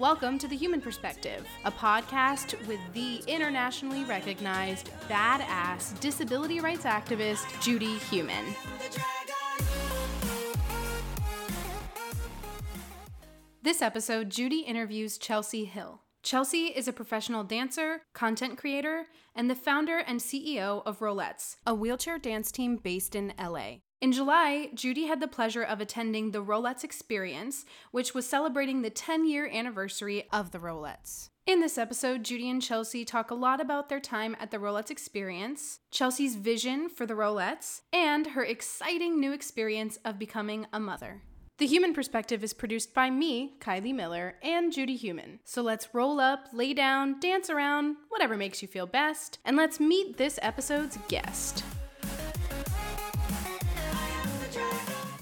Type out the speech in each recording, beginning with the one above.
Welcome to The Heumann Perspective, a podcast with the internationally recognized badass disability rights activist, Judy Heumann. This episode, Judy interviews Chelsie Hill. Chelsie is a professional dancer, content creator, and the founder and CEO of Rollettes, a wheelchair dance team based in LA. In July, Judy had the pleasure of attending the Rollettes Experience, which was celebrating the 10 year anniversary of the Rollettes. In this episode, Judy and Chelsie talk a lot about their time at the Rollettes Experience, Chelsie's vision for the Rollettes, and her exciting new experience of becoming a mother. The Heumann Perspective is produced by me, Kylie Miller, and Judy Heumann. So let's roll up, lay down, dance around, whatever makes you feel best, and let's meet this episode's guest.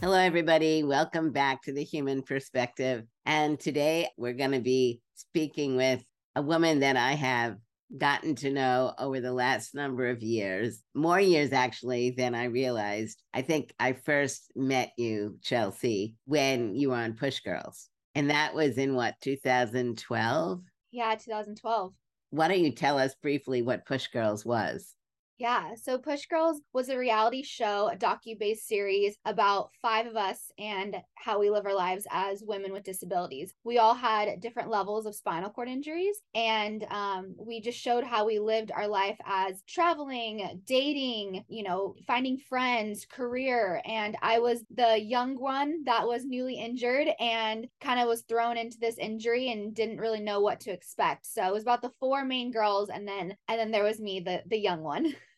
Hello, everybody. Welcome back to the Heumann Perspective. And today we're going to be speaking with a woman that I have gotten to know over the last number of years, more years actually than I realized. I think I first met you, Chelsie, when you were on Push Girls. And that was in what, 2012? Yeah, 2012. Why don't you tell us briefly what Push Girls was? Yeah. So Push Girls was a reality show, a docu based series about five of us and how we live our lives as women with disabilities. We all had different levels of spinal cord injuries, and um, we just showed how we lived our life as traveling, dating, you know, finding friends, career. And I was the young one that was newly injured and kind of was thrown into this injury and didn't really know what to expect. So it was about the four main girls, and then and then there was me, the the young one.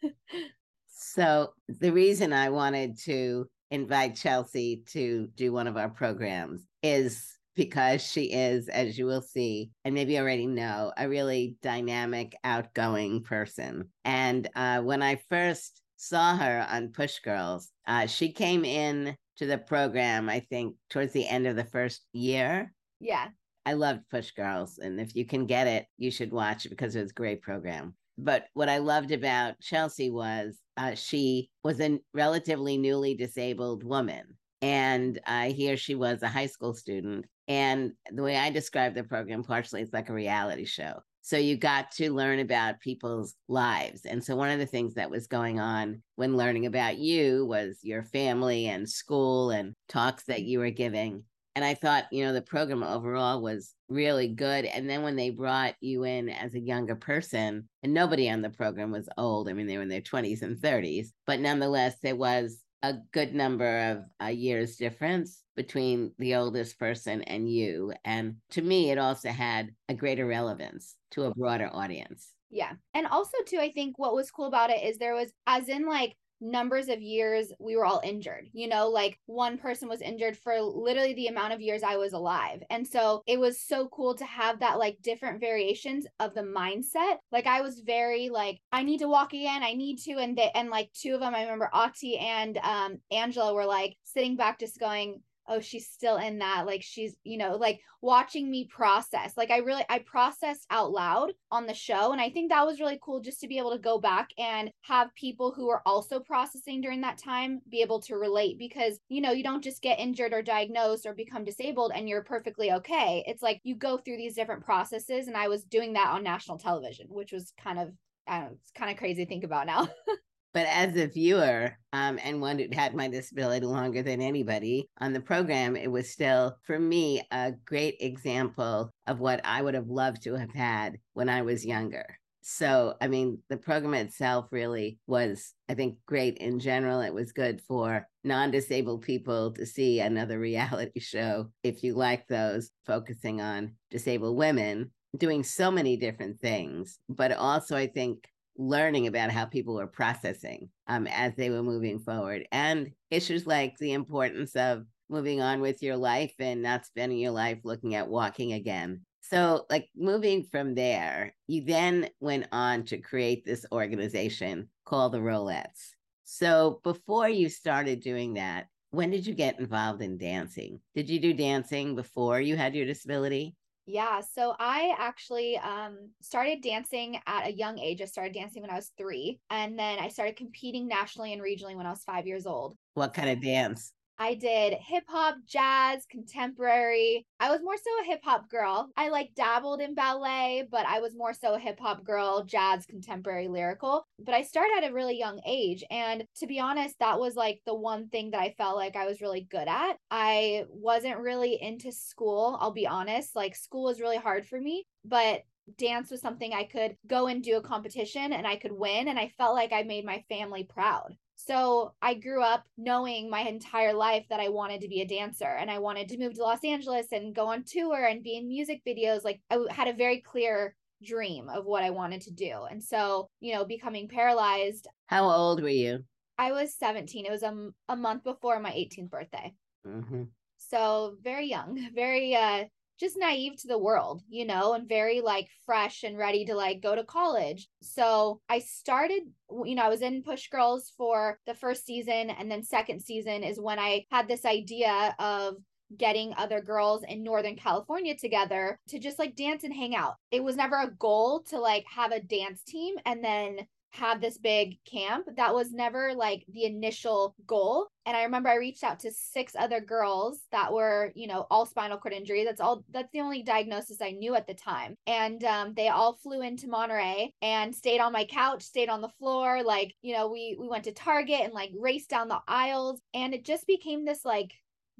so the reason I wanted to invite Chelsie to do one of our programs is because she is, as you will see, and maybe already know, a really dynamic, outgoing person. And uh, when I first saw her on Push Girls, uh, she came in to the program, I think, towards the end of the first year. Yeah. I loved Push Girls. And if you can get it, you should watch it because it was a great program. But what I loved about Chelsie was uh, she was a relatively newly disabled woman. And uh, here she was a high school student. And the way I describe the program, partially, it's like a reality show. So you got to learn about people's lives. And so one of the things that was going on when learning about you was your family and school and talks that you were giving. And I thought, you know, the program overall was really good. And then when they brought you in as a younger person, and nobody on the program was old, I mean, they were in their 20s and 30s, but nonetheless, there was a good number of uh, years difference between the oldest person and you. And to me, it also had a greater relevance to a broader audience. Yeah. And also, too, I think what was cool about it is there was, as in like, numbers of years we were all injured. You know, like one person was injured for literally the amount of years I was alive. And so it was so cool to have that like different variations of the mindset. Like I was very like, I need to walk again. I need to. And they, and like two of them, I remember Auti and um Angela were like sitting back just going, oh she's still in that like she's you know like watching me process like i really i processed out loud on the show and i think that was really cool just to be able to go back and have people who are also processing during that time be able to relate because you know you don't just get injured or diagnosed or become disabled and you're perfectly okay it's like you go through these different processes and i was doing that on national television which was kind of I don't know, it's kind of crazy to think about now. But as a viewer, um, and one who had my disability longer than anybody on the program, it was still, for me, a great example of what I would have loved to have had when I was younger. So, I mean, the program itself really was, I think, great in general. It was good for non disabled people to see another reality show, if you like those, focusing on disabled women doing so many different things. But also, I think learning about how people were processing um, as they were moving forward and issues like the importance of moving on with your life and not spending your life looking at walking again. So, like moving from there, you then went on to create this organization called the Rollettes. So, before you started doing that, when did you get involved in dancing? Did you do dancing before you had your disability? Yeah, so I actually um started dancing at a young age. I started dancing when I was 3, and then I started competing nationally and regionally when I was 5 years old. What kind of dance? I did hip hop, jazz, contemporary. I was more so a hip hop girl. I like dabbled in ballet, but I was more so a hip hop girl, jazz, contemporary, lyrical. But I started at a really young age. And to be honest, that was like the one thing that I felt like I was really good at. I wasn't really into school, I'll be honest. Like, school was really hard for me. But dance was something I could go and do a competition and I could win. And I felt like I made my family proud. So I grew up knowing my entire life that I wanted to be a dancer and I wanted to move to Los Angeles and go on tour and be in music videos. Like I had a very clear dream of what I wanted to do. And so, you know, becoming paralyzed. How old were you? I was 17. It was a, a month before my 18th birthday. Mm-hmm. So very young, very uh just naive to the world, you know, and very like fresh and ready to like go to college. So I started, you know, I was in Push Girls for the first season. And then second season is when I had this idea of getting other girls in Northern California together to just like dance and hang out. It was never a goal to like have a dance team and then have this big camp. That was never like the initial goal. And I remember I reached out to six other girls that were, you know, all spinal cord injury. That's all, that's the only diagnosis I knew at the time. And um, they all flew into Monterey and stayed on my couch, stayed on the floor. Like, you know, we, we went to Target and like raced down the aisles. And it just became this like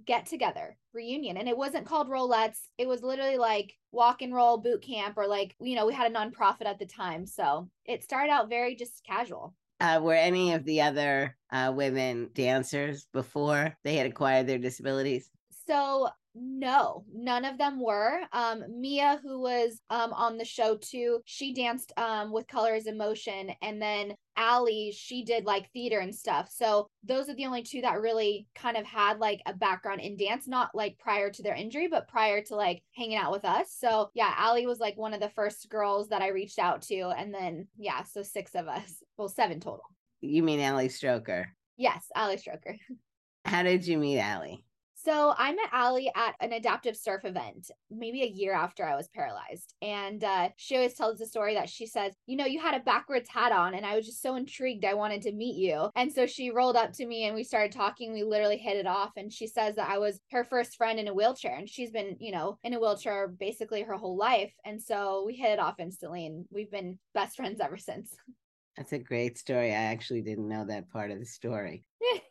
get together reunion. And it wasn't called Rollettes. It was literally like walk and roll boot camp or like you know we had a nonprofit at the time. So it started out very just casual. Uh, were any of the other uh, women dancers before they had acquired their disabilities? So no, none of them were. Um, Mia, who was um on the show too, she danced um with Colors in Motion, and then Ali, she did like theater and stuff. So those are the only two that really kind of had like a background in dance, not like prior to their injury, but prior to like hanging out with us. So yeah, Ali was like one of the first girls that I reached out to, and then yeah, so six of us, well, seven total. You mean Ali Stroker? Yes, Ali Stroker. How did you meet Ali? So I met Ali at an adaptive surf event, maybe a year after I was paralyzed. And uh, she always tells the story that she says, You know, you had a backwards hat on, and I was just so intrigued. I wanted to meet you. And so she rolled up to me and we started talking. We literally hit it off. And she says that I was her first friend in a wheelchair. And she's been, you know, in a wheelchair basically her whole life. And so we hit it off instantly. And we've been best friends ever since. That's a great story. I actually didn't know that part of the story.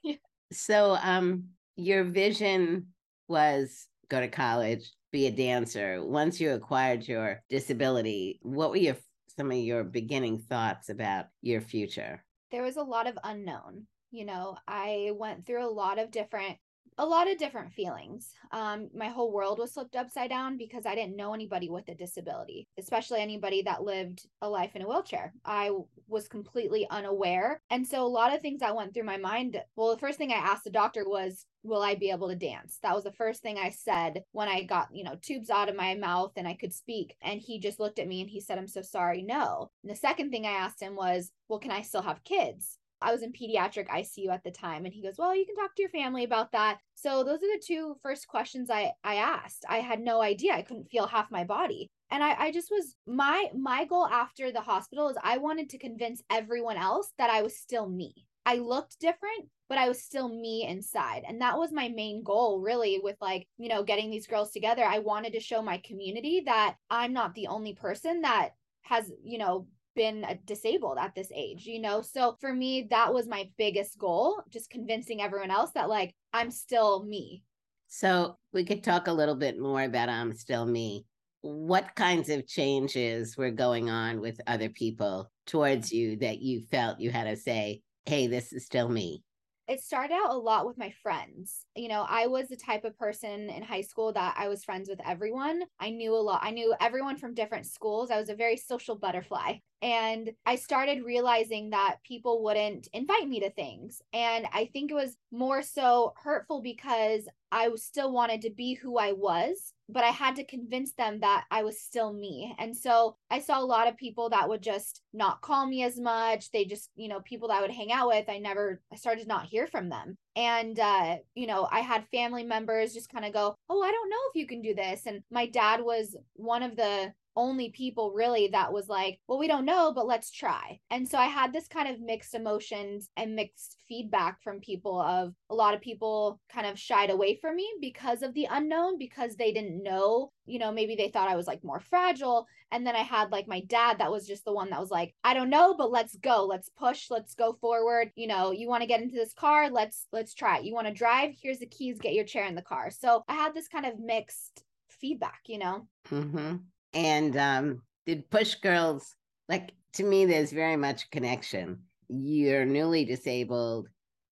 so, um, your vision was go to college, be a dancer. Once you acquired your disability, what were your some of your beginning thoughts about your future? There was a lot of unknown. You know, I went through a lot of different a lot of different feelings. Um, my whole world was flipped upside down because I didn't know anybody with a disability, especially anybody that lived a life in a wheelchair. I was completely unaware. And so a lot of things that went through my mind. Well, the first thing I asked the doctor was, Will I be able to dance? That was the first thing I said when I got, you know, tubes out of my mouth and I could speak. And he just looked at me and he said, I'm so sorry, no. And the second thing I asked him was, Well, can I still have kids? I was in pediatric ICU at the time and he goes, "Well, you can talk to your family about that." So those are the two first questions I I asked. I had no idea. I couldn't feel half my body. And I I just was my my goal after the hospital is I wanted to convince everyone else that I was still me. I looked different, but I was still me inside. And that was my main goal, really, with like, you know, getting these girls together. I wanted to show my community that I'm not the only person that has, you know, been uh, disabled at this age, you know? So for me, that was my biggest goal, just convincing everyone else that like I'm still me. So we could talk a little bit more about I'm still me. What kinds of changes were going on with other people towards you that you felt you had to say, hey, this is still me? it started out a lot with my friends. You know, I was the type of person in high school that I was friends with everyone. I knew a lot. I knew everyone from different schools. I was a very social butterfly. And I started realizing that people wouldn't invite me to things. And I think it was more so hurtful because I still wanted to be who I was, but I had to convince them that I was still me. And so I saw a lot of people that would just not call me as much. They just, you know, people that I would hang out with, I never, I started to not hear from them. And, uh, you know, I had family members just kind of go, Oh, I don't know if you can do this. And my dad was one of the only people really that was like, well, we don't know, but let's try. And so I had this kind of mixed emotions and mixed feedback from people of a lot of people kind of shied away from me because of the unknown, because they didn't know, you know, maybe they thought I was like more fragile. And then I had like my dad that was just the one that was like, I don't know, but let's go. Let's push. Let's go forward. You know, you want to get into this car? Let's let's try it. You want to drive? Here's the keys. Get your chair in the car. So I had this kind of mixed feedback, you know. Mm-hmm. And um, did push girls like to me? There's very much connection. You're newly disabled.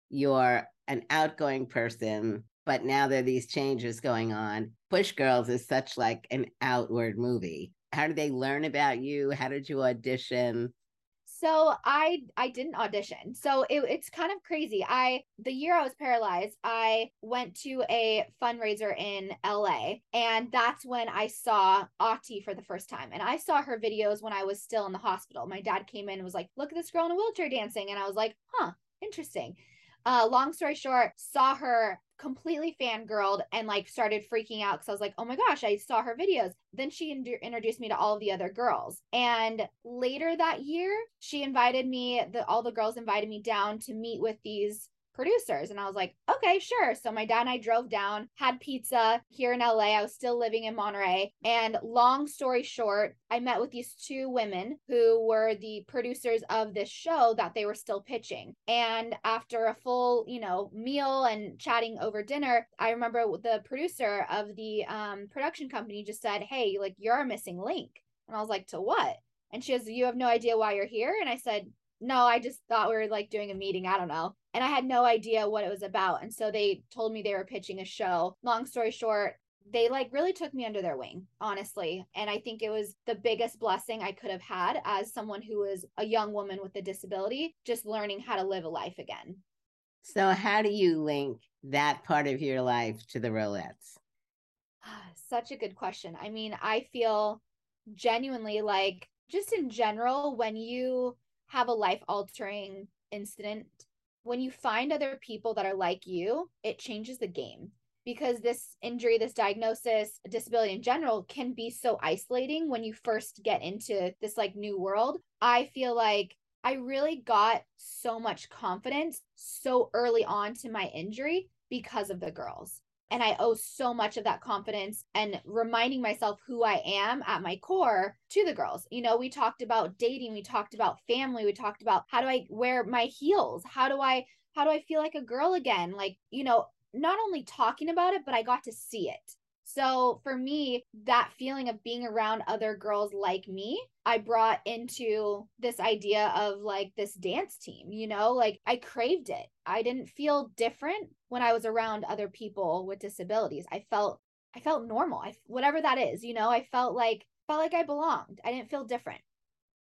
You're an outgoing person, but now there are these changes going on. Push Girls is such like an outward movie. How did they learn about you? How did you audition? So I I didn't audition. So it, it's kind of crazy. I the year I was paralyzed, I went to a fundraiser in LA and that's when I saw Auti for the first time. And I saw her videos when I was still in the hospital. My dad came in and was like, "Look at this girl in a wheelchair dancing." And I was like, "Huh, interesting." Uh long story short, saw her completely fangirled and like started freaking out because I was like, oh my gosh, I saw her videos. Then she in- introduced me to all of the other girls. And later that year, she invited me, the all the girls invited me down to meet with these producers. And I was like, okay, sure. So my dad and I drove down, had pizza here in LA. I was still living in Monterey. And long story short, I met with these two women who were the producers of this show that they were still pitching. And after a full, you know, meal and chatting over dinner, I remember the producer of the um, production company just said, hey, like you're a missing link. And I was like, to what? And she goes, You have no idea why you're here? And I said, No, I just thought we were like doing a meeting. I don't know and I had no idea what it was about. And so they told me they were pitching a show. Long story short, they like really took me under their wing, honestly. And I think it was the biggest blessing I could have had as someone who was a young woman with a disability, just learning how to live a life again. So, how do you link that part of your life to the Rollettes? Such a good question. I mean, I feel genuinely like, just in general, when you have a life altering incident when you find other people that are like you, it changes the game because this injury, this diagnosis, disability in general can be so isolating when you first get into this like new world. I feel like I really got so much confidence so early on to my injury because of the girls. And I owe so much of that confidence and reminding myself who I am at my core to the girls. You know, we talked about dating, we talked about family, we talked about how do I wear my heels? How do I how do I feel like a girl again? Like, you know, not only talking about it, but I got to see it. So for me, that feeling of being around other girls like me, I brought into this idea of like this dance team, you know, like I craved it. I didn't feel different when I was around other people with disabilities. I felt I felt normal. I whatever that is, you know, I felt like felt like I belonged. I didn't feel different.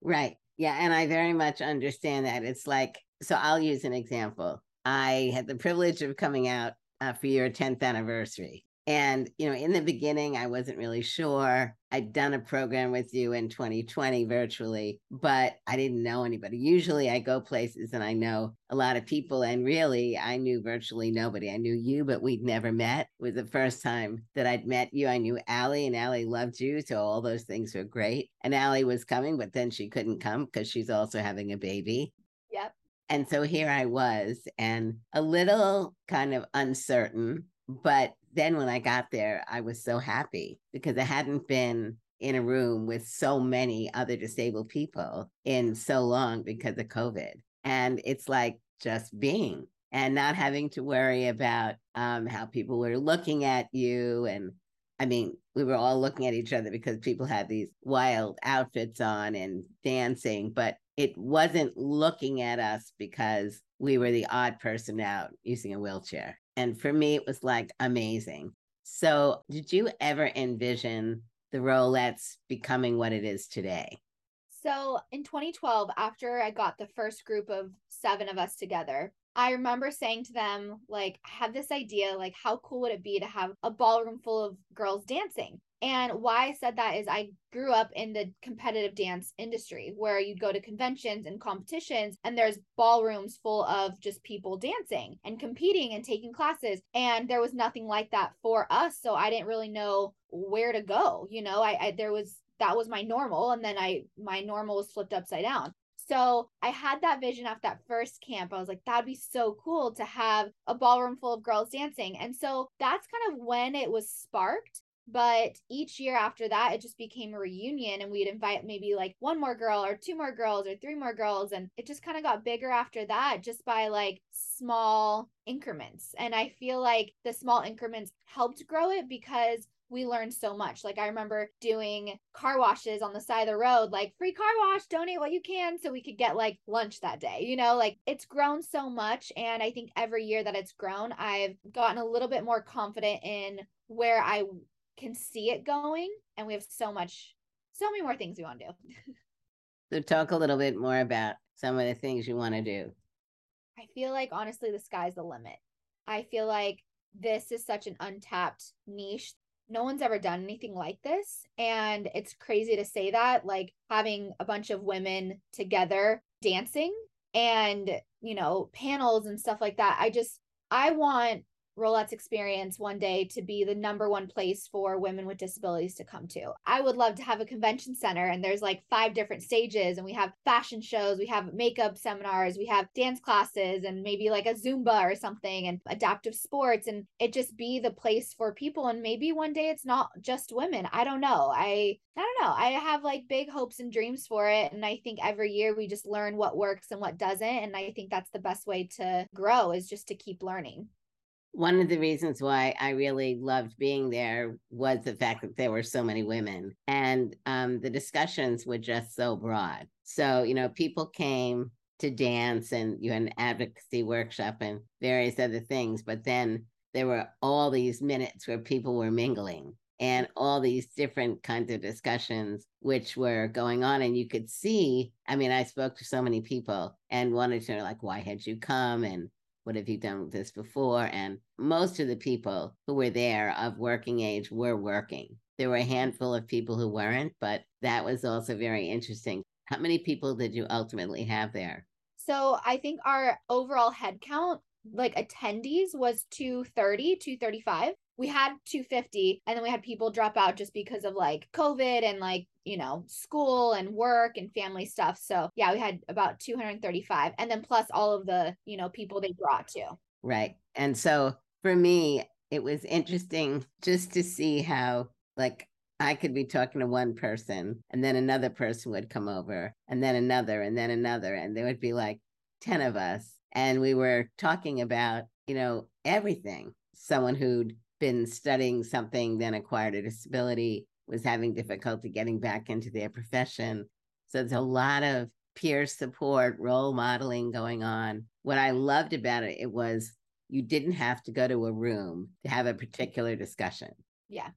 Right. Yeah, and I very much understand that. It's like so I'll use an example. I had the privilege of coming out uh, for your 10th anniversary and, you know, in the beginning, I wasn't really sure. I'd done a program with you in 2020 virtually, but I didn't know anybody. Usually I go places and I know a lot of people. And really, I knew virtually nobody. I knew you, but we'd never met. It was the first time that I'd met you. I knew Ali, and Ali loved you. So all those things were great. And Ali was coming, but then she couldn't come because she's also having a baby. Yep. And so here I was, and a little kind of uncertain, but then when I got there, I was so happy because I hadn't been in a room with so many other disabled people in so long because of COVID. And it's like just being and not having to worry about um, how people were looking at you. And I mean, we were all looking at each other because people had these wild outfits on and dancing, but it wasn't looking at us because we were the odd person out using a wheelchair. And for me, it was like amazing. So, did you ever envision the Rollettes becoming what it is today? So, in 2012, after I got the first group of seven of us together, I remember saying to them, like, I have this idea, like, how cool would it be to have a ballroom full of girls dancing? And why I said that is I grew up in the competitive dance industry where you'd go to conventions and competitions and there's ballrooms full of just people dancing and competing and taking classes. And there was nothing like that for us. So I didn't really know where to go. You know, I, I there was that was my normal and then I my normal was flipped upside down. So I had that vision after that first camp. I was like, that'd be so cool to have a ballroom full of girls dancing. And so that's kind of when it was sparked. But each year after that, it just became a reunion, and we'd invite maybe like one more girl, or two more girls, or three more girls. And it just kind of got bigger after that, just by like small increments. And I feel like the small increments helped grow it because we learned so much. Like I remember doing car washes on the side of the road, like free car wash, donate what you can so we could get like lunch that day. You know, like it's grown so much and I think every year that it's grown, I've gotten a little bit more confident in where I can see it going and we have so much so many more things we want to do. so talk a little bit more about some of the things you want to do. I feel like honestly the sky's the limit. I feel like this is such an untapped niche no one's ever done anything like this. And it's crazy to say that, like having a bunch of women together dancing and, you know, panels and stuff like that. I just, I want Rollettes experience one day to be the number one place for women with disabilities to come to. I would love to have a convention center and there's like five different stages and we have fashion shows, we have makeup seminars, we have dance classes and maybe like a Zumba or something and adaptive sports and it just be the place for people and maybe one day it's not just women. I don't know. I I don't know. I have like big hopes and dreams for it and I think every year we just learn what works and what doesn't and I think that's the best way to grow is just to keep learning one of the reasons why I really loved being there was the fact that there were so many women and um, the discussions were just so broad. So, you know, people came to dance and you had an advocacy workshop and various other things, but then there were all these minutes where people were mingling and all these different kinds of discussions which were going on and you could see i mean i spoke to so many people and wanted to know like why had you come and what have you done with this before? And most of the people who were there of working age were working. There were a handful of people who weren't, but that was also very interesting. How many people did you ultimately have there? So I think our overall headcount, like attendees, was 230, 235 we had 250 and then we had people drop out just because of like covid and like you know school and work and family stuff. So yeah we had about 235 and then plus all of the you know people they brought to. Right. And so for me it was interesting just to see how like I could be talking to one person and then another person would come over and then another and then another and there would be like 10 of us. And we were talking about you know everything. Someone who'd been studying something, then acquired a disability, was having difficulty getting back into their profession. So there's a lot of peer support, role modeling going on. What I loved about it, it was you didn't have to go to a room to have a particular discussion. Yeah.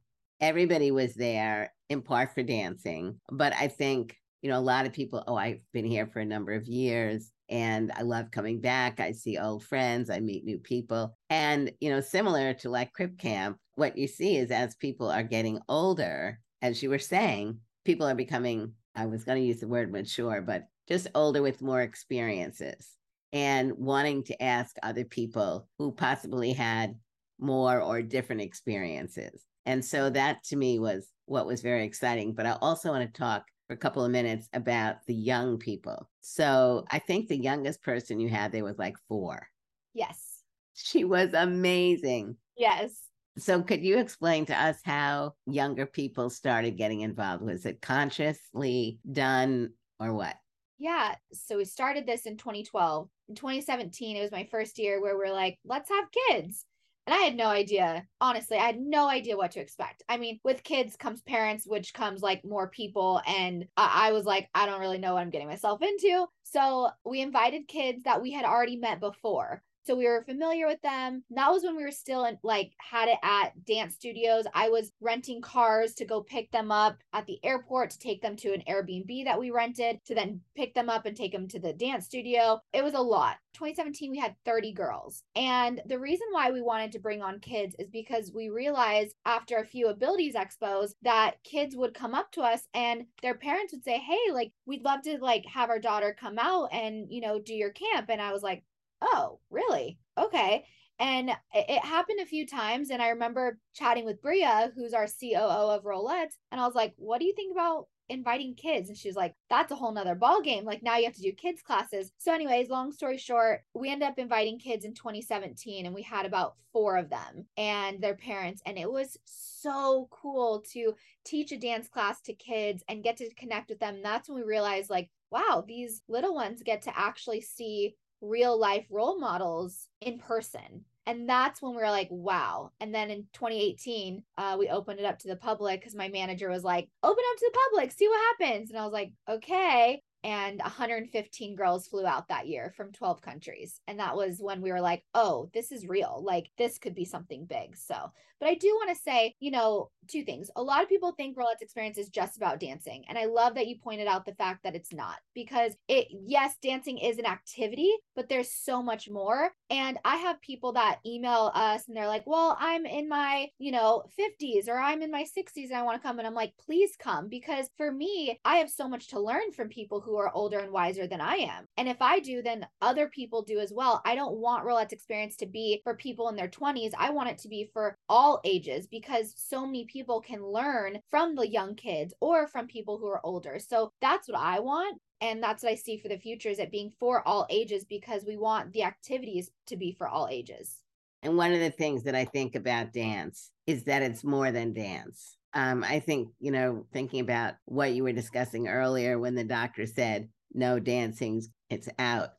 Everybody was there in part for dancing, but I think, you know, a lot of people, oh, I've been here for a number of years and I love coming back. I see old friends, I meet new people. And, you know, similar to like Crip Camp, what you see is as people are getting older, as you were saying, people are becoming, I was going to use the word mature, but just older with more experiences and wanting to ask other people who possibly had more or different experiences. And so that to me was what was very exciting. But I also want to talk for a couple of minutes about the young people. So I think the youngest person you had there was like four. Yes. She was amazing. Yes. So could you explain to us how younger people started getting involved? Was it consciously done or what? Yeah. So we started this in 2012. In 2017, it was my first year where we're like, let's have kids. And I had no idea, honestly, I had no idea what to expect. I mean, with kids comes parents, which comes like more people. And I, I was like, I don't really know what I'm getting myself into. So we invited kids that we had already met before. So we were familiar with them. That was when we were still in, like had it at dance studios. I was renting cars to go pick them up at the airport to take them to an Airbnb that we rented to then pick them up and take them to the dance studio. It was a lot. 2017 we had 30 girls. And the reason why we wanted to bring on kids is because we realized after a few abilities expos that kids would come up to us and their parents would say, "Hey, like we'd love to like have our daughter come out and, you know, do your camp." And I was like, oh, really? Okay. And it, happened a few times. And I remember chatting with Bria, who's our COO of Rollettes, and I was like, what do you think about inviting kids and she's like that's a whole nother ball game like now you have to do kids classes so anyways long story short we ended up inviting kids in 2017 and we had about four of them and their parents and it was so cool to teach a dance class to kids and get to connect with them that's when we realized like wow these little ones get to actually see real life role models in person. And that's when we were like wow. And then in 2018 uh, we opened it up to the public because my manager was like open up to the public see what happens. And i was like okay and 115 girls flew out that year from 12 countries. And that was when we were like oh this is real. Like this could be something big. So but i do want to say you know two things. A lot of people think rollettes experience is just about dancing. And i love that you pointed out the fact that it's not because it yes dancing is an activity but there's so much more. And i have people that email us and they're like well i'm in my you know 50s or i'm in my 60s and i want to come. And i'm like please come because for me i have so much to learn from people who are older and wiser than i am and if i do then other people do as well i don't want Rollettes experience to be for people in their 20s i want it to be for all ages because so many people can learn from the young kids or from people who are older. So that's what I want. And that's what I see for the future is it being for all ages because we want the activities to be for all ages. And one of the things that I think about dance is that it's more than dance. Um, I think, you know, thinking about what you were discussing earlier when the doctor said, no dancing, it's out.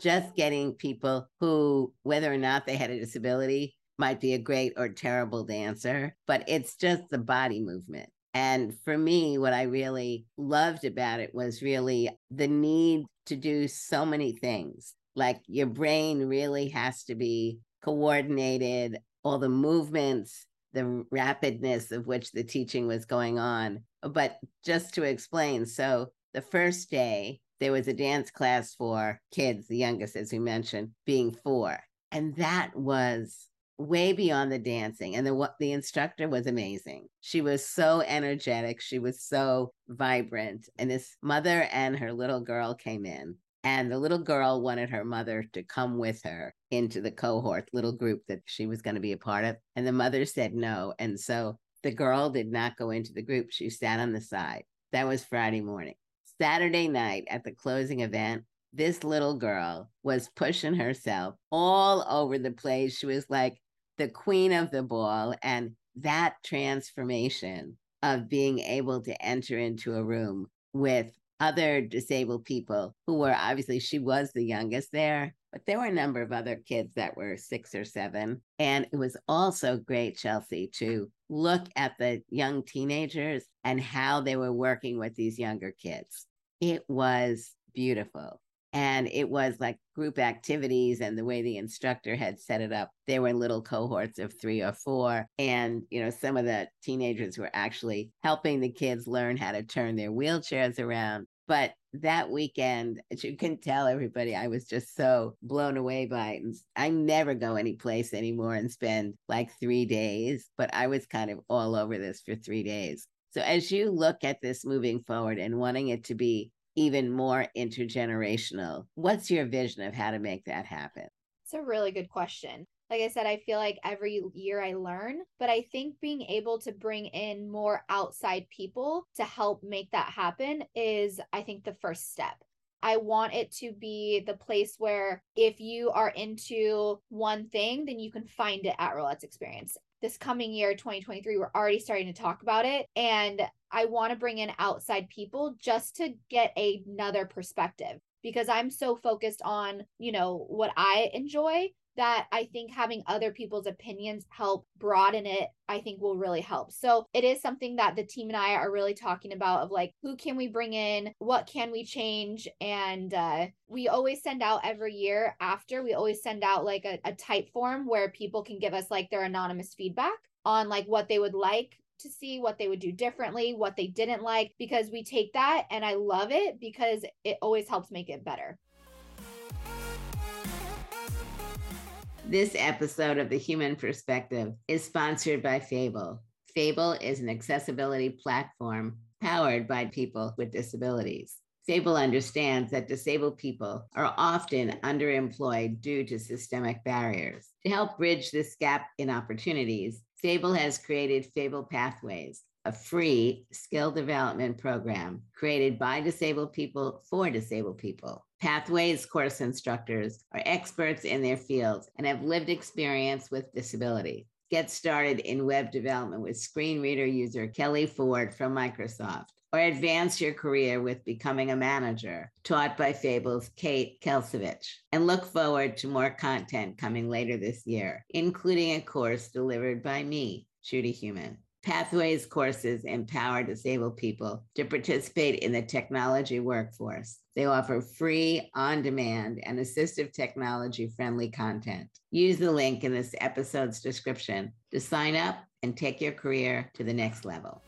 Just getting people who, whether or not they had a disability, might be a great or terrible dancer, but it's just the body movement. And for me, what I really loved about it was really the need to do so many things. Like your brain really has to be coordinated, all the movements, the rapidness of which the teaching was going on. But just to explain, so the first day, there was a dance class for kids, the youngest, as we mentioned, being four. And that was way beyond the dancing. And the the instructor was amazing. She was so energetic. She was so vibrant. And this mother and her little girl came in and the little girl wanted her mother to come with her into the cohort little group that she was going to be a part of and the mother said no and so the girl did not go into the group she sat on the side that was friday morning saturday night at the closing event this little girl was pushing herself all over the place. She was like the queen of the ball and that transformation of being able to enter into a room with other disabled people who were obviously she was the youngest there but there were a number of other kids that were six or seven. And it was also great chelsie to look at the young teenagers and how they were working with these younger kids. It was beautiful and it was like group activities and the way the instructor had set it up they were little cohorts of three or four and you know some of the teenagers were actually helping the kids learn how to turn their wheelchairs around but that weekend as you can tell everybody i was just so blown away by it and i never go any place anymore and spend like three days but i was kind of all over this for three days. So as you look at this moving forward and wanting it to be even more intergenerational. What's your vision of how to make that happen? It's a really good question. Like I said, I feel like every year I learn, but I think being able to bring in more outside people to help make that happen is, I think, the first step. I want it to be the place where if you are into one thing, then you can find it at Rollettes Experience this coming year 2023 we're already starting to talk about it. And i want to bring in outside people just to get another perspective because i'm so focused on you know what i enjoy that I think having other people's opinions help broaden it, I think will really help. So it is something that the team and I are really talking about of like, who can we bring in? What can we change? And uh, we always send out every year after, we always send out like a, a type form where people can give us like their anonymous feedback on like what they would like to see what they would do differently, what they didn't like, because we take that and I love it because it always helps make it better. This episode of The Heumann Perspective is sponsored by Fable. Fable is an accessibility platform powered by people with disabilities. Fable understands that disabled people are often underemployed due to systemic barriers. To help bridge this gap in opportunities, Fable has created Fable Pathways, a free skill development program created by disabled people for disabled people. Pathways course instructors are experts in their fields and have lived experience with disability. Get started in web development with screen reader user Kelly Ford from Microsoft or advance your career with becoming a manager, taught by Fable's Kate Kalcevich. And look forward to more content coming later this year, including a course delivered by me, Judy Heumann. Pathways courses empower disabled people to participate in the technology workforce. They offer free, on demand, and assistive technology friendly content. Use the link in this episode's description to sign up and take your career to the next level.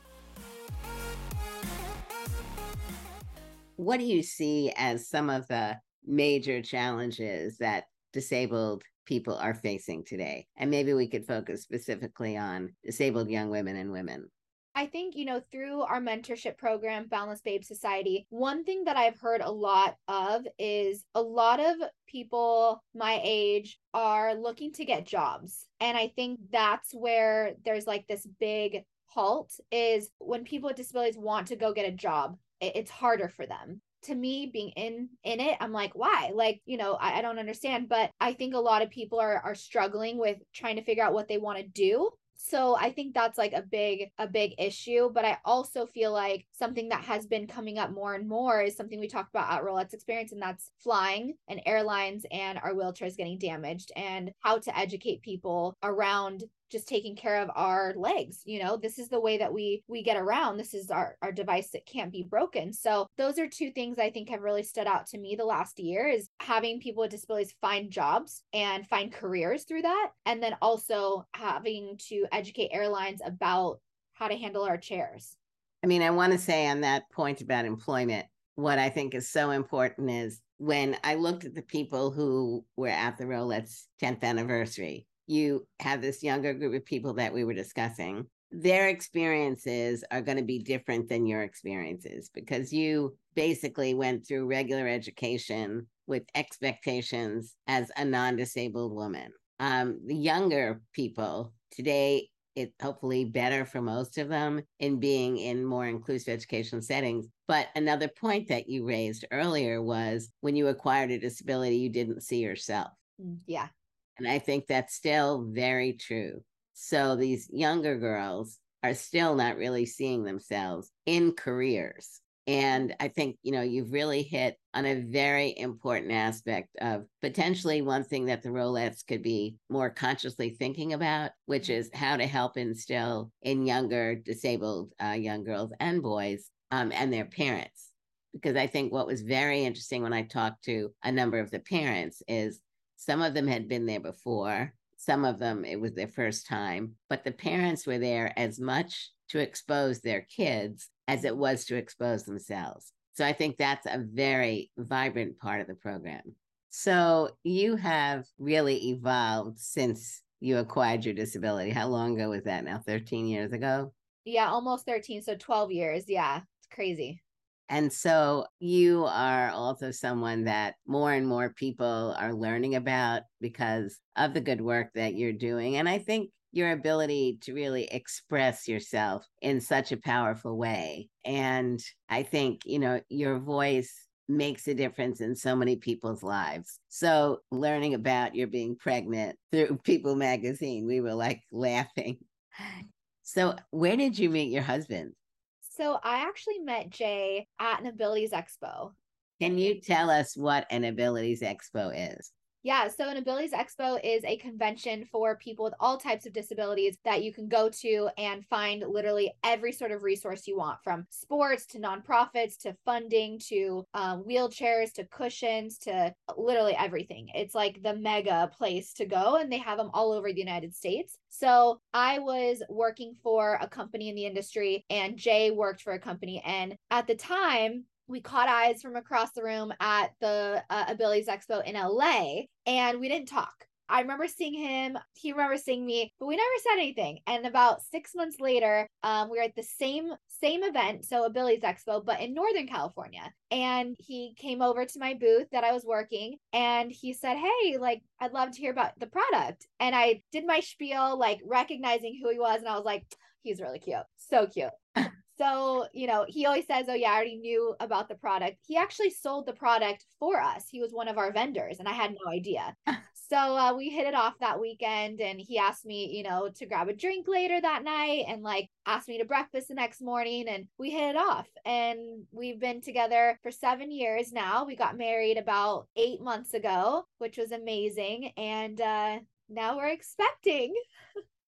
what do you see as some of the major challenges that disabled people are facing today? And maybe we could focus specifically on disabled young women and women. I think, you know, through our mentorship program, Boundless Babe Society, one thing that I've heard a lot of is a lot of people my age are looking to get jobs. And I think that's where there's like this big halt is when people with disabilities want to go get a job it's harder for them to me being in in it i'm like why? Like you know I, I, don't understand but i think a lot of people are are struggling with trying to figure out what they want to do. So i think that's like a big a big issue but i also feel like something that has been coming up more and more is something we talked about at rollettes experience and that's flying and airlines and our wheelchairs getting damaged and how to educate people around just taking care of our legs you know this is the way that we we get around. This is our our device that can't be broken. So those are two things i think have really stood out to me the last year is having people with disabilities find jobs and find careers through that. And then also having to educate airlines about how to handle our chairs. I mean i want to say on that point about employment what i think is so important is when I looked at the people who were at the Rollettes 10th anniversary, you have this younger group of people that we were discussing their experiences are going to be different than your experiences because you basically went through regular education with expectations as a non-disabled woman um, the younger people today it's hopefully better for most of them in being in more inclusive education settings. But another point that you raised earlier was when you acquired a disability, you didn't see yourself. Mm, yeah. And I think that's still very true. So these younger girls are still not really seeing themselves in careers. And I think, you know, you've really hit on a very important aspect of potentially one thing that the Rollettes could be more consciously thinking about, which is how to help instill in younger disabled uh, young girls and boys um, and their parents. Because I think what was very interesting when I talked to a number of the parents is some of them had been there before. Some of them, it was their first time, but the parents were there as much to expose their kids as it was to expose themselves. So I think that's a very vibrant part of the program. So you have really evolved since you acquired your disability. How long ago was that now? 13 years ago? Yeah, almost 13. So 12 years. Yeah, it's crazy. And so you are also someone that more and more people are learning about because of the good work that you're doing. And I think your ability to really express yourself in such a powerful way. And I think, you know, your voice makes a difference in so many people's lives. So learning about your being pregnant through People magazine, we were like laughing. So where did you meet your husband? So I actually met Jay at an Abilities Expo. Can you tell us what an Abilities Expo is? Yeah, so an Abilities Expo is a convention for people with all types of disabilities that you can go to and find literally every sort of resource you want from sports to nonprofits to funding to um, wheelchairs to cushions to literally everything. It's like the mega place to go, and they have them all over the United States. So I was working for a company in the industry, and Jay worked for a company. And at the time, we caught eyes from across the room at the uh, Abilities Expo in LA and we didn't talk. I remember seeing him. He remembers seeing me, but we never said anything. And about six months later, um, we were at the same same event, so Abilities Expo, but in Northern California. And he came over to my booth that I was working, and he said, "Hey, like I'd love to hear about the product." And I did my spiel, like recognizing who he was, and I was like, "He's really cute, so cute." So, you know, he always says, Oh, yeah, I already knew about the product. He actually sold the product for us. He was one of our vendors, and I had no idea. so uh, we hit it off that weekend, and he asked me, you know, to grab a drink later that night and like asked me to breakfast the next morning. And we hit it off. And we've been together for seven years now. We got married about eight months ago, which was amazing. And uh, now we're expecting.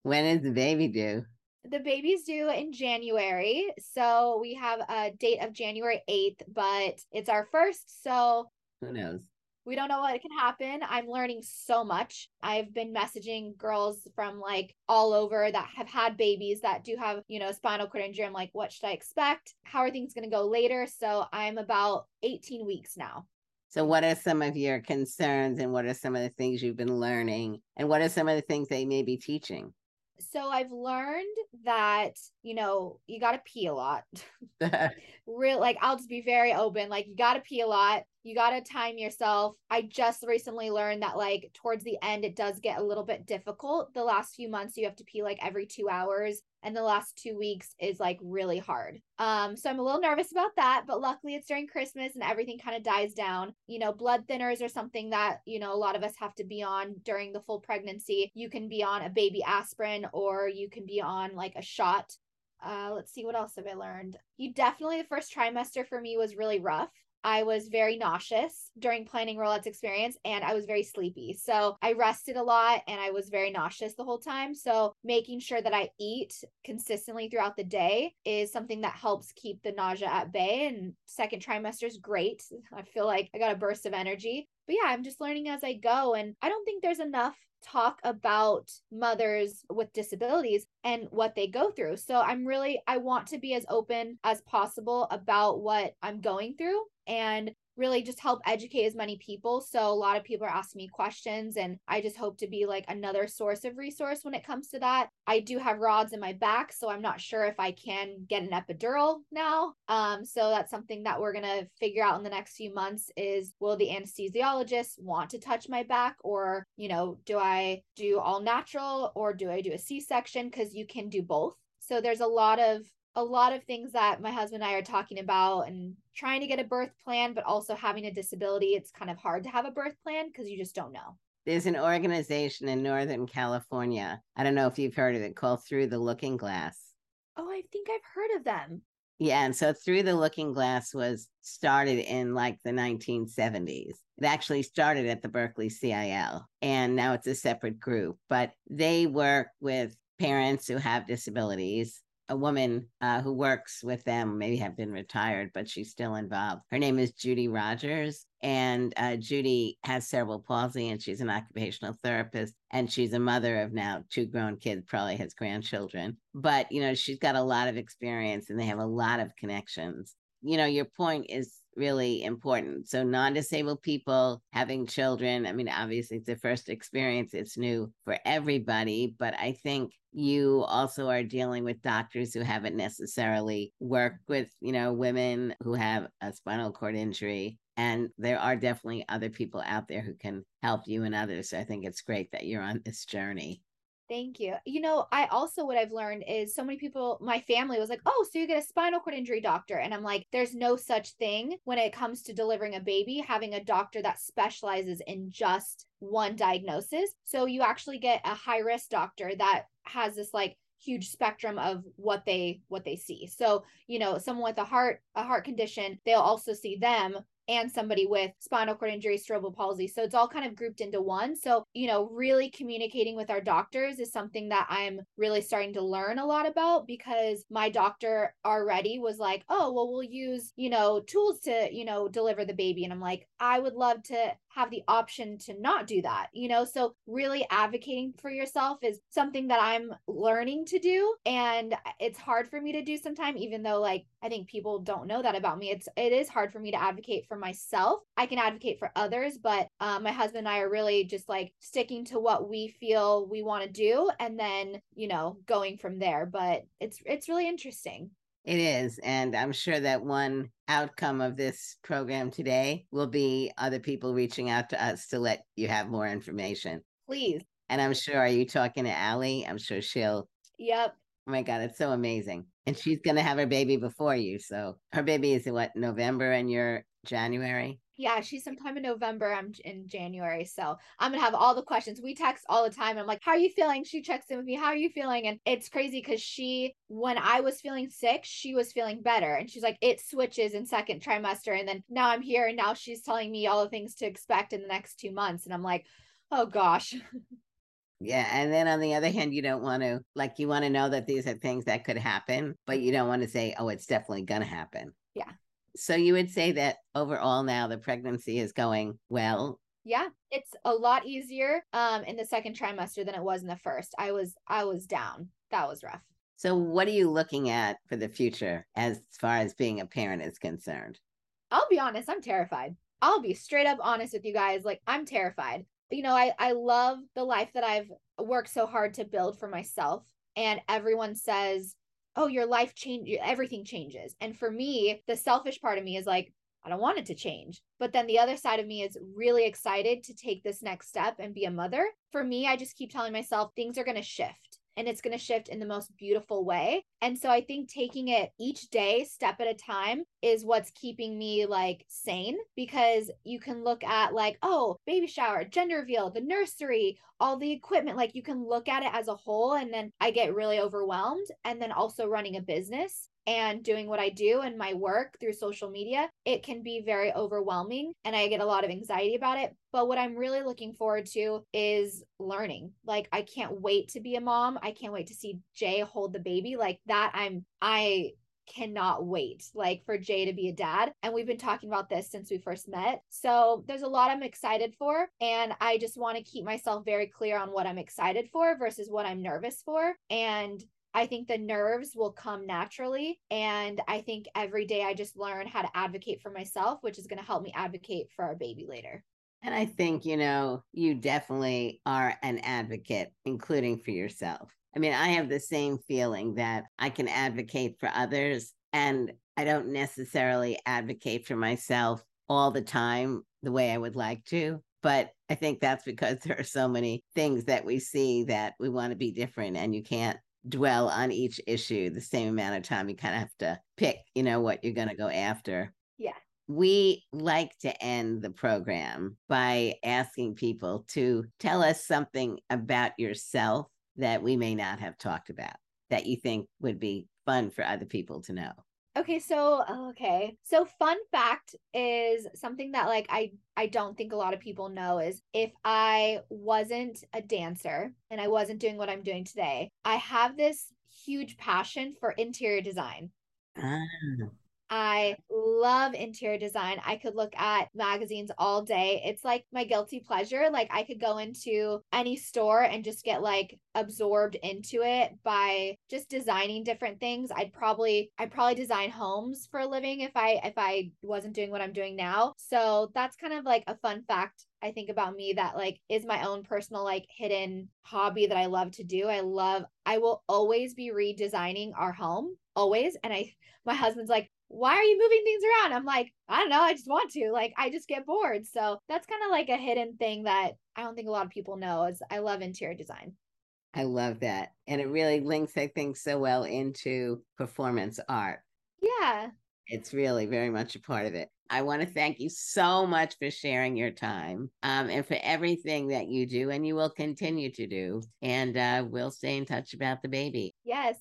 When is the baby due? The baby's due in January. So we have a date of January 8th, but it's our first. So who knows? We don't know what can happen. I'm learning so much. I've been messaging girls from like all over that have had babies that do have, you know, spinal cord injury. I'm like, what should I expect? How are things going to go later? So I'm about 18 weeks now. So, what are some of your concerns and what are some of the things you've been learning? And what are some of the things they may be teaching? So I've learned that, you know, you got to pee a lot. Real like I'll just be very open. Like you got to pee a lot. You got to time yourself. I just recently learned that like towards the end it does get a little bit difficult. The last few months you have to pee like every 2 hours and the last 2 weeks is like really hard. Um so I'm a little nervous about that, but luckily it's during Christmas and everything kind of dies down. You know, blood thinners are something that, you know, a lot of us have to be on during the full pregnancy. You can be on a baby aspirin or you can be on like a shot uh, let's see what else have I learned. You definitely the first trimester for me was really rough. I was very nauseous during planning Rollettes experience and I was very sleepy. So I rested a lot and I was very nauseous the whole time. So making sure that I eat consistently throughout the day is something that helps keep the nausea at bay. And second trimester is great. I feel like I got a burst of energy. But yeah, I'm just learning as I go. And I don't think there's enough talk about mothers with disabilities and what they go through. So I'm really I want to be as open as possible about what I'm going through and really just help educate as many people. So a lot of people are asking me questions and I just hope to be like another source of resource when it comes to that. I do have rods in my back, so I'm not sure if I can get an epidural now. Um so that's something that we're going to figure out in the next few months is will the anesthesiologist want to touch my back or, you know, do I do all natural or do I do a C-section cuz you can do both. So there's a lot of a lot of things that my husband and I are talking about and trying to get a birth plan, but also having a disability. It's kind of hard to have a birth plan because you just don't know. There's an organization in Northern California. I don't know if you've heard of it called Through the Looking Glass. Oh, I think I've heard of them. Yeah, and so Through the Looking Glass was started in like the 1970s. It actually started at the Berkeley CIL, and now it's a separate group, but they work with parents who have disabilities a woman uh, who works with them, maybe have been retired, but she's still involved. Her name is Judi Rogers. And uh, Judy has cerebral palsy and she's an occupational therapist. And she's a mother of now two grown kids, probably has grandchildren. But, you know, she's got a lot of experience and they have a lot of connections. You know, your point is really important. So, non disabled people having children, I mean, obviously, it's the first experience, it's new for everybody. But I think you also are dealing with doctors who haven't necessarily worked with, you know, women who have a spinal cord injury. And there are definitely other people out there who can help you and others. So I think it's great that you're on this journey. Thank you. You know, I also what I've learned is so many people, my family was like, oh, so you get a spinal cord injury doctor. And I'm like, there's no such thing when it comes to delivering a baby, having a doctor that specializes in just one diagnosis. So you actually get a high risk doctor that has this like huge spectrum of what they what they see. So, you know, someone with a heart a heart condition, they'll also see them and somebody with spinal cord injury, cerebral palsy. So it's all kind of grouped into one. So, you know, really communicating with our doctors is something that I'm really starting to learn a lot about because my doctor already was like, oh, well, we'll use, you know, tools to, you know, deliver the baby. And I'm like, I would love to have the option to not do that, you know? So, really advocating for yourself is something that I'm learning to do. And it's hard for me to do sometimes, even though, like, I think people don't know that about me. It's, it is hard for me to advocate for myself. I can advocate for others, but uh, my husband and I are really just like sticking to what we feel we want to do and then, you know, going from there. But it's, it's really interesting. It is. And I'm sure that one outcome of this program today will be other people reaching out to us to let you have more information. Please. And I'm sure, are you talking to Ali? I'm sure she'll. Yep. Oh my God, it's so amazing. And she's going to have her baby before you. So her baby is what, November and you're January? Yeah, she's sometime in November. I'm in January. So I'm gonna have all the questions. We text all the time. I'm like, how are you feeling? She checks in with me. How are you feeling? And it's crazy because she, when I was feeling sick, she was feeling better. And she's like, it switches in second trimester. And then now I'm here and now she's telling me all the things to expect in the next two months. And I'm like, oh gosh. Yeah. And then on the other hand, you don't want to, like, you want to know that these are things that could happen, but you don't want to say, oh, it's definitely going to happen. Yeah. So you would say that overall now the pregnancy is going well. Yeah, it's a lot easier um in the second trimester than it was in the first. I was I was down. That was rough. So what are you looking at for the future as far as being a parent is concerned? I'll be honest, I'm terrified. I'll be straight up honest with you guys. Like I'm terrified. You know, I I love the life that I've worked so hard to build for myself and everyone says oh, your life change, everything changes. And for me, the selfish part of me is like, I don't want it to change. But then the other side of me is really excited to take this next step and be a mother. For me, I just keep telling myself things are going to shift and it's going to shift in the most beautiful way. And so I think taking it each day, step at a time, is what's keeping me like sane because you can look at like, oh, baby shower, gender reveal, the nursery, all the equipment. Like you can look at it as a whole. And then I get really overwhelmed. And then also running a business and doing what I do and my work through social media, it can be very overwhelming and I get a lot of anxiety about it. But what I'm really looking forward to is learning. Like I can't wait to be a mom. I can't wait to see Jay hold the baby. Like that I'm I cannot wait like for Jay to be a dad and we've been talking about this since we first met. So there's a lot I'm excited for and I just want to keep myself very clear on what I'm excited for versus what I'm nervous for and I think the nerves will come naturally. And I think every day I just learn how to advocate for myself, which is going to help me advocate for our baby later. And I think, you know, you definitely are an advocate, including for yourself. I mean, I have the same feeling that I can advocate for others, and I don't necessarily advocate for myself all the time the way I would like to. But I think that's because there are so many things that we see that we want to be different, and you can't dwell on each issue the same amount of time. You kind of have to pick, you know, what you're going to go after. Yeah. We like to end the program by asking people to tell us something about yourself that we may not have talked about that you think would be fun for other people to know. Okay, so okay. So fun fact is something that like I I don't think a lot of people know is if I wasn't a dancer and I wasn't doing what I'm doing today, I have this huge passion for interior design. Ah. I love interior design. I could look at magazines all day. It's like my guilty pleasure. Like I could go into any store and just get like absorbed into it by just designing different things. I'd probably I'd probably design homes for a living if I if I wasn't doing what I'm doing now. So that's kind of like a fun fact I think about me that like is my own personal like hidden hobby that I love to do. I love I will always be redesigning our home always and I my husband's like why are you moving things around? I'm like, I don't know. I just want to. Like, I just get bored. So that's kind of like a hidden thing that I don't think a lot of people know is I love interior design. I love that. And it really links, I think, so well into performance art. Yeah. It's really very much a part of it. I want to thank you so much for sharing your time um, and for everything that you do and you will continue to do. And uh, we'll stay in touch about the baby. Yes.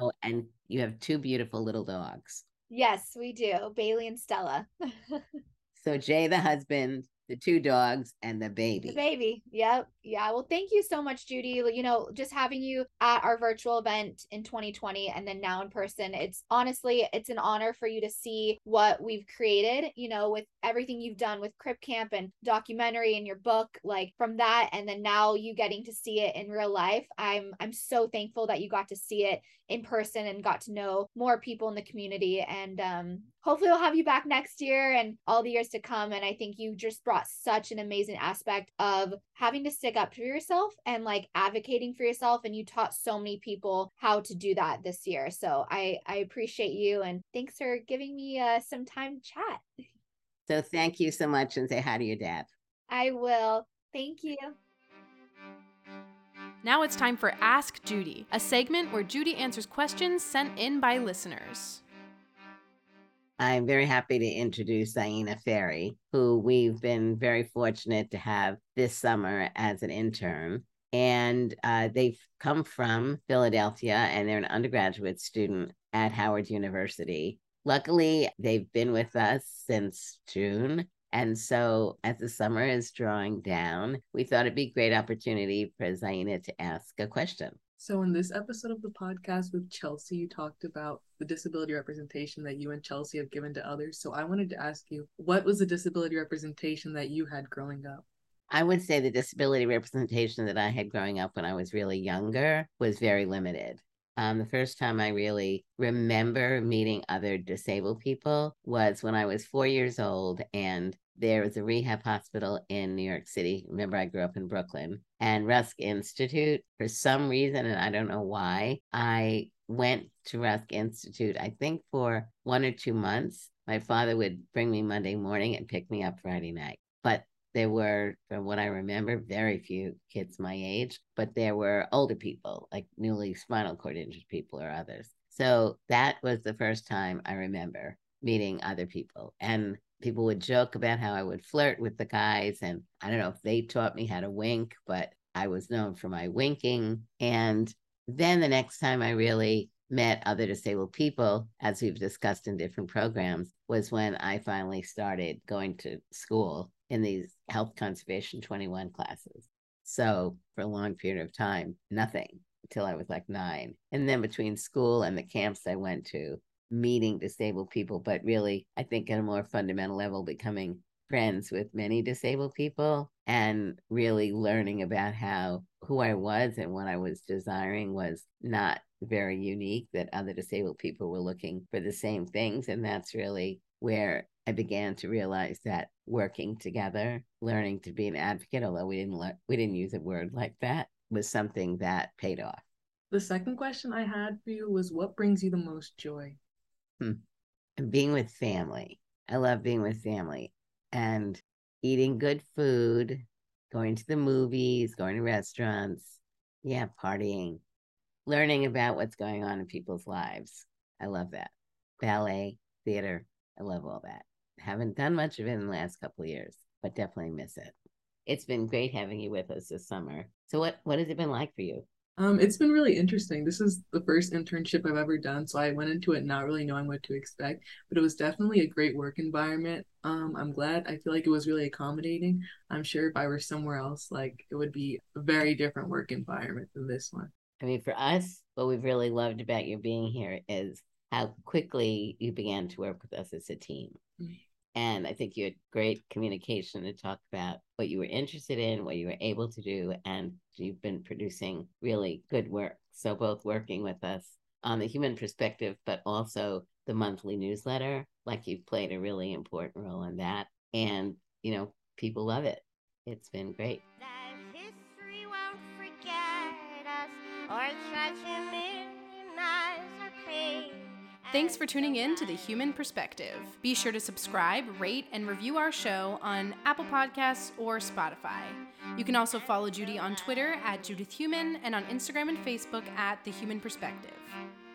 Oh, and you have two beautiful little dogs. Yes, we do. Bailey and Stella. so Jay, the husband, the two dogs, and the baby. The baby. Yep. Yeah. Well, thank you so much, Judy. You know, just having you at our virtual event in 2020 and then now in person, it's honestly, it's an honor for you to see what we've created, you know, with everything you've done with Crip Camp and documentary and your book, like from that, and then now you getting to see it in real life. I'm I'm so thankful that you got to see it in person and got to know more people in the community. And um, hopefully we'll have you back next year and all the years to come. And I think you just brought such an amazing aspect of having to stick up for yourself and like advocating for yourself. And you taught so many people how to do that this year. So I I appreciate you and thanks for giving me uh, some time to chat. So thank you so much and say hi to your dad. I will. Thank you. Now it's time for Ask Judy, a segment where Judy answers questions sent in by listeners. I'm very happy to introduce Zaina Ferry, who we've been very fortunate to have this summer as an intern. And uh, they've come from Philadelphia and they're an undergraduate student at Howard University. Luckily, they've been with us since June and so, as the summer is drawing down, we thought it'd be a great opportunity for Zaina to ask a question. So, in this episode of the podcast with Chelsie, you talked about the disability representation that you and Chelsie have given to others. So, I wanted to ask you, what was the disability representation that you had growing up? I would say the disability representation that I had growing up when I was really younger was very limited. Um, the first time I really remember meeting other disabled people was when I was four years old, and there was a rehab hospital in New York City. Remember, I grew up in Brooklyn, and Rusk Institute, for some reason, and I don't know why, I went to Rusk Institute, I think for one or two months. My father would bring me Monday morning and pick me up Friday night. But there were, from what I remember, very few kids my age, but there were older people, like newly spinal cord injured people or others. So that was the first time I remember meeting other people. And people would joke about how I would flirt with the guys. And I don't know if they taught me how to wink, but I was known for my winking. And then the next time I really met other disabled people, as we've discussed in different programs, was when I finally started going to school in these health conservation 21 classes. So for a long period of time, nothing until I was like nine. And then between school and the camps I went to, meeting disabled people, but really, I think at a more fundamental level, becoming friends with many disabled people and really learning about how who I was and what I was desiring was not very unique, that other disabled people were looking for the same things. And that's really where I began to realize that working together, learning to be an advocate, although we didn't le- we didn't use a word like that, was something that paid off. The second question I had for you was what brings you the most joy? Hmm. Being with family. I love being with family and eating good food, going to the movies, going to restaurants, yeah, partying, learning about what's going on in people's lives. I love that. Ballet, theater, I love all that. Haven't done much of it in the last couple of years, but definitely miss it. It's been great having you with us this summer. So what what has it been like for you? Um, it's been really interesting. This is the first internship I've ever done, so I went into it not really knowing what to expect, but it was definitely a great work environment. Um, I'm glad. I feel like it was really accommodating. I'm sure if I were somewhere else, like it would be a very different work environment than this one. I mean, for us, what we've really loved about your being here is how quickly you began to work with us as a team. Mm-hmm. And I think you had great communication to talk about what you were interested in, what you were able to do, and you've been producing really good work. So, both working with us on the Heumann Perspective, but also the monthly newsletter, like you've played a really important role in that. And, you know, people love it. It's been great. Thanks for tuning in to The Heumann Perspective. Be sure to subscribe, rate, and review our show on Apple Podcasts or Spotify. You can also follow Judy on Twitter at Judith Heumann and on Instagram and Facebook at The Heumann Perspective.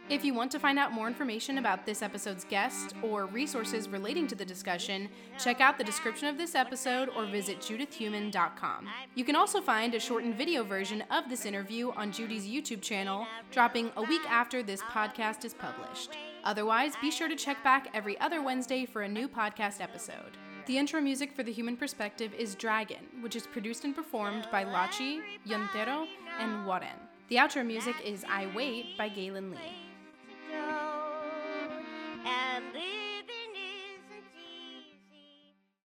If you want to find out more information about this episode's guest or resources relating to the discussion, check out the description of this episode or visit judithheumann.com. You can also find a shortened video version of this interview on Judy's YouTube channel, dropping a week after this podcast is published. Otherwise, be sure to check back every other Wednesday for a new podcast episode. The intro music for The Heumann Perspective is Dragon, which is produced and performed by Lachi, Yontero, and Warren. The outro music is I Wait by Gaelynn Lea.